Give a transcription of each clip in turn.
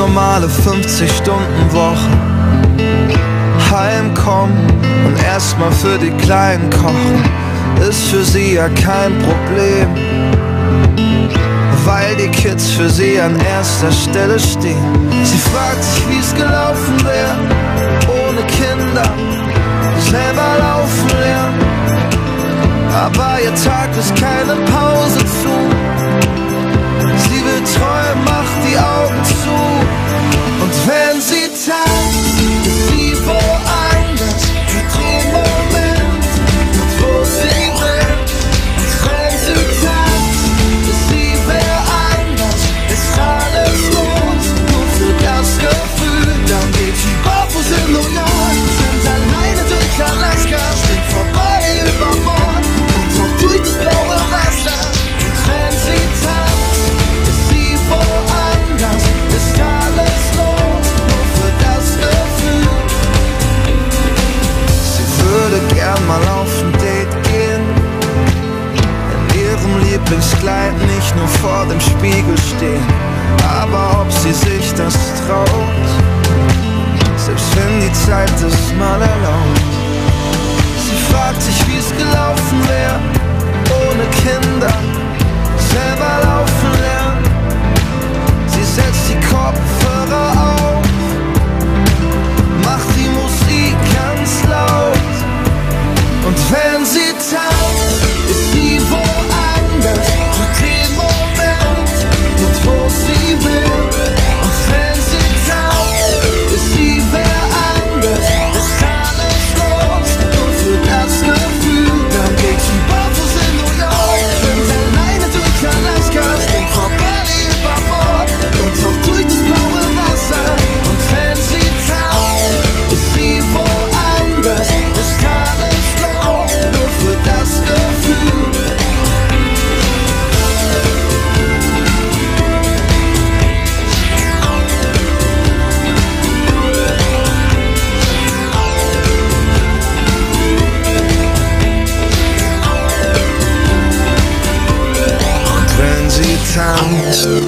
normale 50-Stunden-Woche. Heimkommen und erstmal für die Kleinen kochen, ist für sie ja kein Problem. Weil die Kids für sie an erster Stelle stehen. Sie fragt sich, wie's gelaufen wäre, ohne Kinder, selber laufen lernen. Aber ihr Tag ist keine Pause Lieblingskleid nicht nur vor dem Spiegel stehen. Aber ob sie sich das traut, selbst wenn die Zeit es mal erlaubt. Sie fragt sich, wie es gelaufen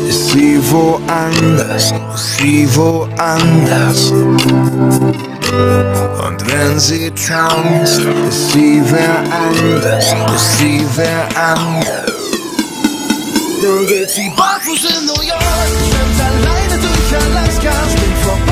ist sie woanders, sie woanders. Und wenn sie tanzt, ist sie wer anders, ist sie wer anders. Dann geht sie barfuß in New York, schwimmt alleine durch Alaska, springt vorbei